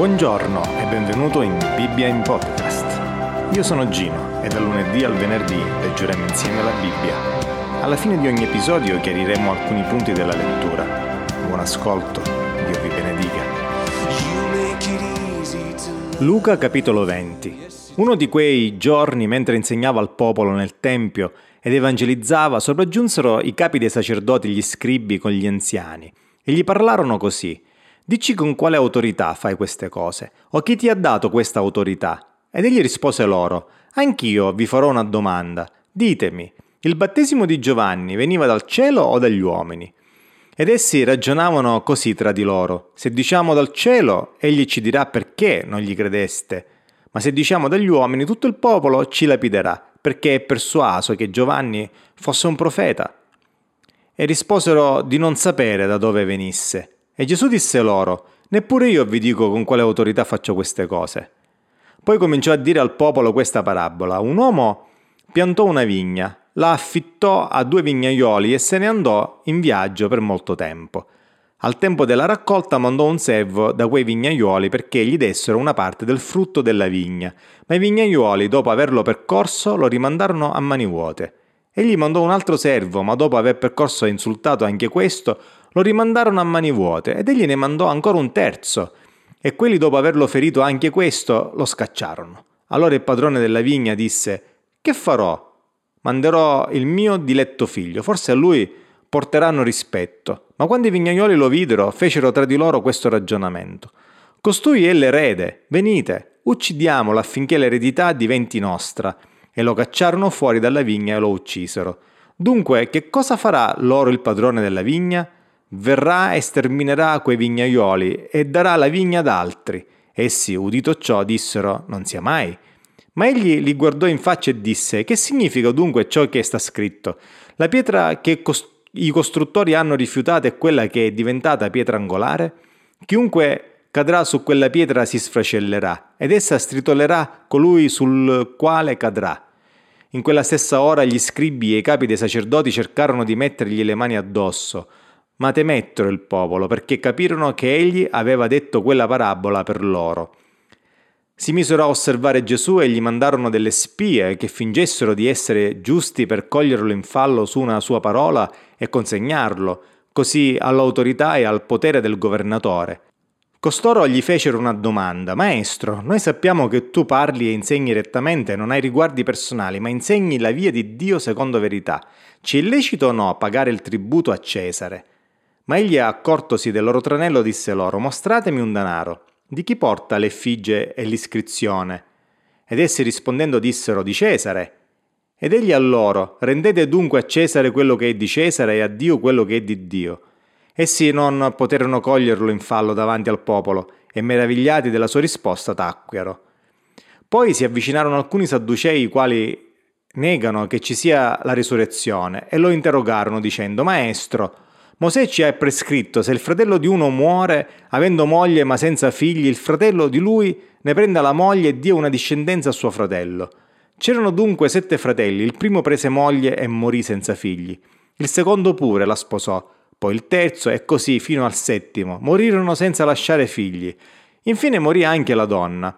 Buongiorno e benvenuto in Bibbia in Podcast. Io sono Gino e dal lunedì al venerdì leggeremo insieme la Bibbia. Alla fine di ogni episodio chiariremo alcuni punti della lettura. Buon ascolto, Dio vi benedica. Luca capitolo 20. Uno di quei giorni mentre insegnava al popolo nel Tempio ed evangelizzava, sopraggiunsero i capi dei sacerdoti gli scribi con gli anziani e gli parlarono così. Dici con quale autorità fai queste cose? O chi ti ha dato questa autorità? Ed egli rispose loro, Anch'io vi farò una domanda. Ditemi, il battesimo di Giovanni veniva dal cielo o dagli uomini? Ed essi ragionavano così tra di loro. Se diciamo dal cielo, egli ci dirà perché non gli credeste. Ma se diciamo dagli uomini, tutto il popolo ci lapiderà, perché è persuaso che Giovanni fosse un profeta. E risposero di non sapere da dove venisse. E Gesù disse loro, Neppure io vi dico con quale autorità faccio queste cose. Poi cominciò a dire al popolo questa parabola. Un uomo piantò una vigna, la affittò a due vignaioli e se ne andò in viaggio per molto tempo. Al tempo della raccolta mandò un servo da quei vignaioli perché gli dessero una parte del frutto della vigna, ma i vignaioli, dopo averlo percorso, lo rimandarono a mani vuote. Egli mandò un altro servo, ma dopo aver percorso e insultato anche questo, lo rimandarono a mani vuote ed egli ne mandò ancora un terzo. E quelli dopo averlo ferito anche questo lo scacciarono. Allora il padrone della vigna disse, Che farò? Manderò il mio diletto figlio, forse a lui porteranno rispetto. Ma quando i vignaioli lo videro, fecero tra di loro questo ragionamento. Costui è l'erede, venite, uccidiamolo affinché l'eredità diventi nostra. E lo cacciarono fuori dalla vigna e lo uccisero. Dunque, che cosa farà loro il padrone della vigna? verrà e sterminerà quei vignaioli e darà la vigna ad altri. Essi, udito ciò, dissero, non sia mai. Ma egli li guardò in faccia e disse, che significa dunque ciò che sta scritto? La pietra che cost- i costruttori hanno rifiutato è quella che è diventata pietra angolare? Chiunque cadrà su quella pietra si sfracellerà, ed essa stritolerà colui sul quale cadrà. In quella stessa ora gli scribi e i capi dei sacerdoti cercarono di mettergli le mani addosso, ma temettero il popolo perché capirono che egli aveva detto quella parabola per loro. Si misero a osservare Gesù e gli mandarono delle spie che fingessero di essere giusti per coglierlo in fallo su una sua parola e consegnarlo, così all'autorità e al potere del governatore. Costoro gli fecero una domanda. Maestro, noi sappiamo che tu parli e insegni rettamente, non hai riguardi personali, ma insegni la via di Dio secondo verità. Ci è lecito o no pagare il tributo a Cesare? Ma egli, accortosi del loro tranello, disse loro, mostratemi un denaro. Di chi porta l'effigie e l'iscrizione? Ed essi rispondendo dissero, di Cesare. Ed egli a loro, rendete dunque a Cesare quello che è di Cesare e a Dio quello che è di Dio. Essi non poterono coglierlo in fallo davanti al popolo e meravigliati della sua risposta tacquero. Poi si avvicinarono alcuni sadducei i quali negano che ci sia la risurrezione e lo interrogarono dicendo Maestro, Mosè ci ha prescritto se il fratello di uno muore avendo moglie ma senza figli, il fratello di lui ne prenda la moglie e dia una discendenza a suo fratello. C'erano dunque sette fratelli, il primo prese moglie e morì senza figli, il secondo pure la sposò, poi il terzo e così fino al settimo, morirono senza lasciare figli. Infine morì anche la donna.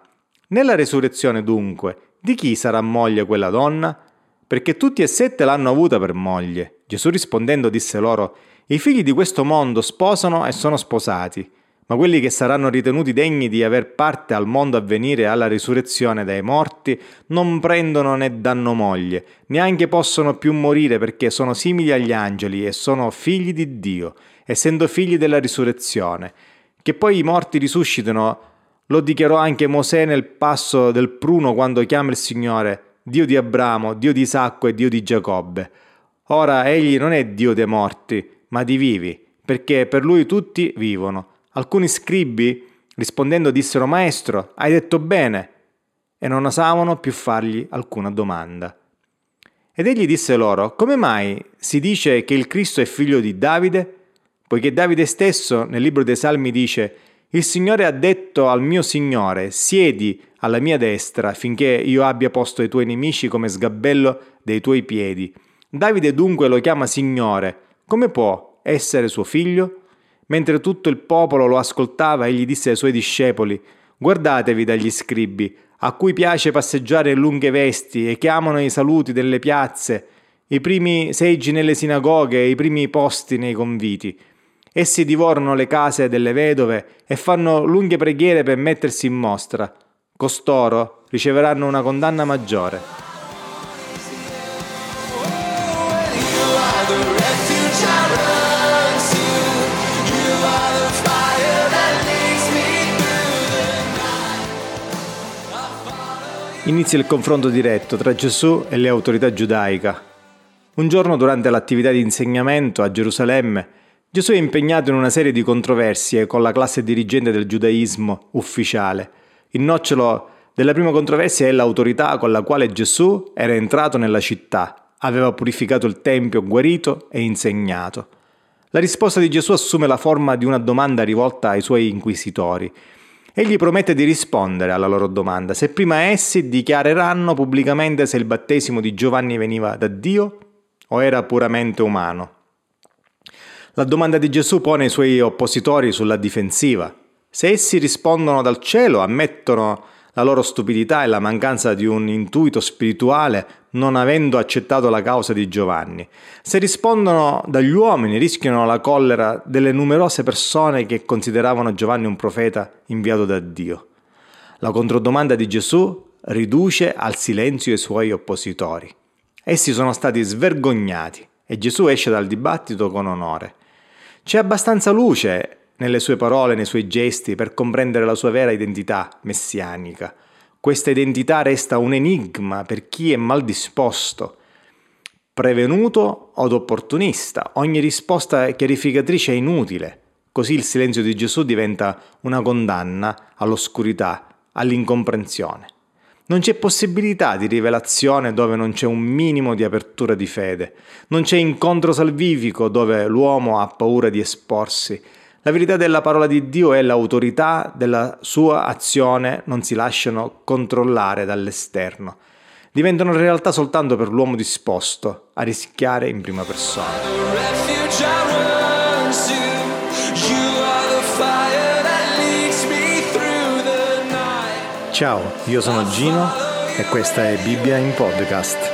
Nella resurrezione dunque, di chi sarà moglie quella donna? Perché tutti e sette l'hanno avuta per moglie. Gesù rispondendo disse loro, i figli di questo mondo sposano e sono sposati, ma quelli che saranno ritenuti degni di aver parte al mondo a venire alla risurrezione dai morti non prendono né danno moglie, neanche possono più morire perché sono simili agli angeli e sono figli di Dio, essendo figli della risurrezione. Che poi i morti risuscitano, lo dichiarò anche Mosè nel passo del pruno quando chiama il Signore, Dio di Abramo, Dio di Isacco e Dio di Giacobbe. Ora egli non è Dio dei morti, ma di vivi, perché per lui tutti vivono. Alcuni scribi, rispondendo, dissero Maestro, hai detto bene, e non osavano più fargli alcuna domanda. Ed egli disse loro, come mai si dice che il Cristo è figlio di Davide? Poiché Davide stesso nel libro dei Salmi dice, il Signore ha detto al mio Signore, siedi alla mia destra finché io abbia posto i tuoi nemici come sgabello dei tuoi piedi. Davide dunque lo chiama Signore, come può essere suo figlio? Mentre tutto il popolo lo ascoltava, egli disse ai suoi discepoli, Guardatevi dagli scribi, a cui piace passeggiare in lunghe vesti e che amano i saluti delle piazze, i primi seggi nelle sinagoghe e i primi posti nei conviti. Essi divorano le case delle vedove e fanno lunghe preghiere per mettersi in mostra. Costoro riceveranno una condanna maggiore. Inizia il confronto diretto tra Gesù e le autorità giudaiche. Un giorno durante l'attività di insegnamento a Gerusalemme, Gesù è impegnato in una serie di controversie con la classe dirigente del giudaismo ufficiale. Il nocciolo della prima controversia è l'autorità con la quale Gesù era entrato nella città, aveva purificato il Tempio, guarito e insegnato. La risposta di Gesù assume la forma di una domanda rivolta ai suoi inquisitori. Egli promette di rispondere alla loro domanda se prima essi dichiareranno pubblicamente se il battesimo di Giovanni veniva da Dio o era puramente umano. La domanda di Gesù pone i suoi oppositori sulla difensiva. Se essi rispondono dal cielo, ammettono la loro stupidità e la mancanza di un intuito spirituale non avendo accettato la causa di Giovanni. Se rispondono dagli uomini rischiano la collera delle numerose persone che consideravano Giovanni un profeta inviato da Dio. La controdomanda di Gesù riduce al silenzio i suoi oppositori. Essi sono stati svergognati e Gesù esce dal dibattito con onore. C'è abbastanza luce nelle sue parole, nei suoi gesti, per comprendere la sua vera identità messianica. Questa identità resta un enigma per chi è mal disposto, prevenuto od opportunista. Ogni risposta chiarificatrice è inutile. Così il silenzio di Gesù diventa una condanna all'oscurità, all'incomprensione. Non c'è possibilità di rivelazione dove non c'è un minimo di apertura di fede. Non c'è incontro salvifico dove l'uomo ha paura di esporsi. La verità della parola di Dio e l'autorità della sua azione non si lasciano controllare dall'esterno. Diventano realtà soltanto per l'uomo disposto a rischiare in prima persona. Ciao, io sono Gino e questa è Bibbia in podcast.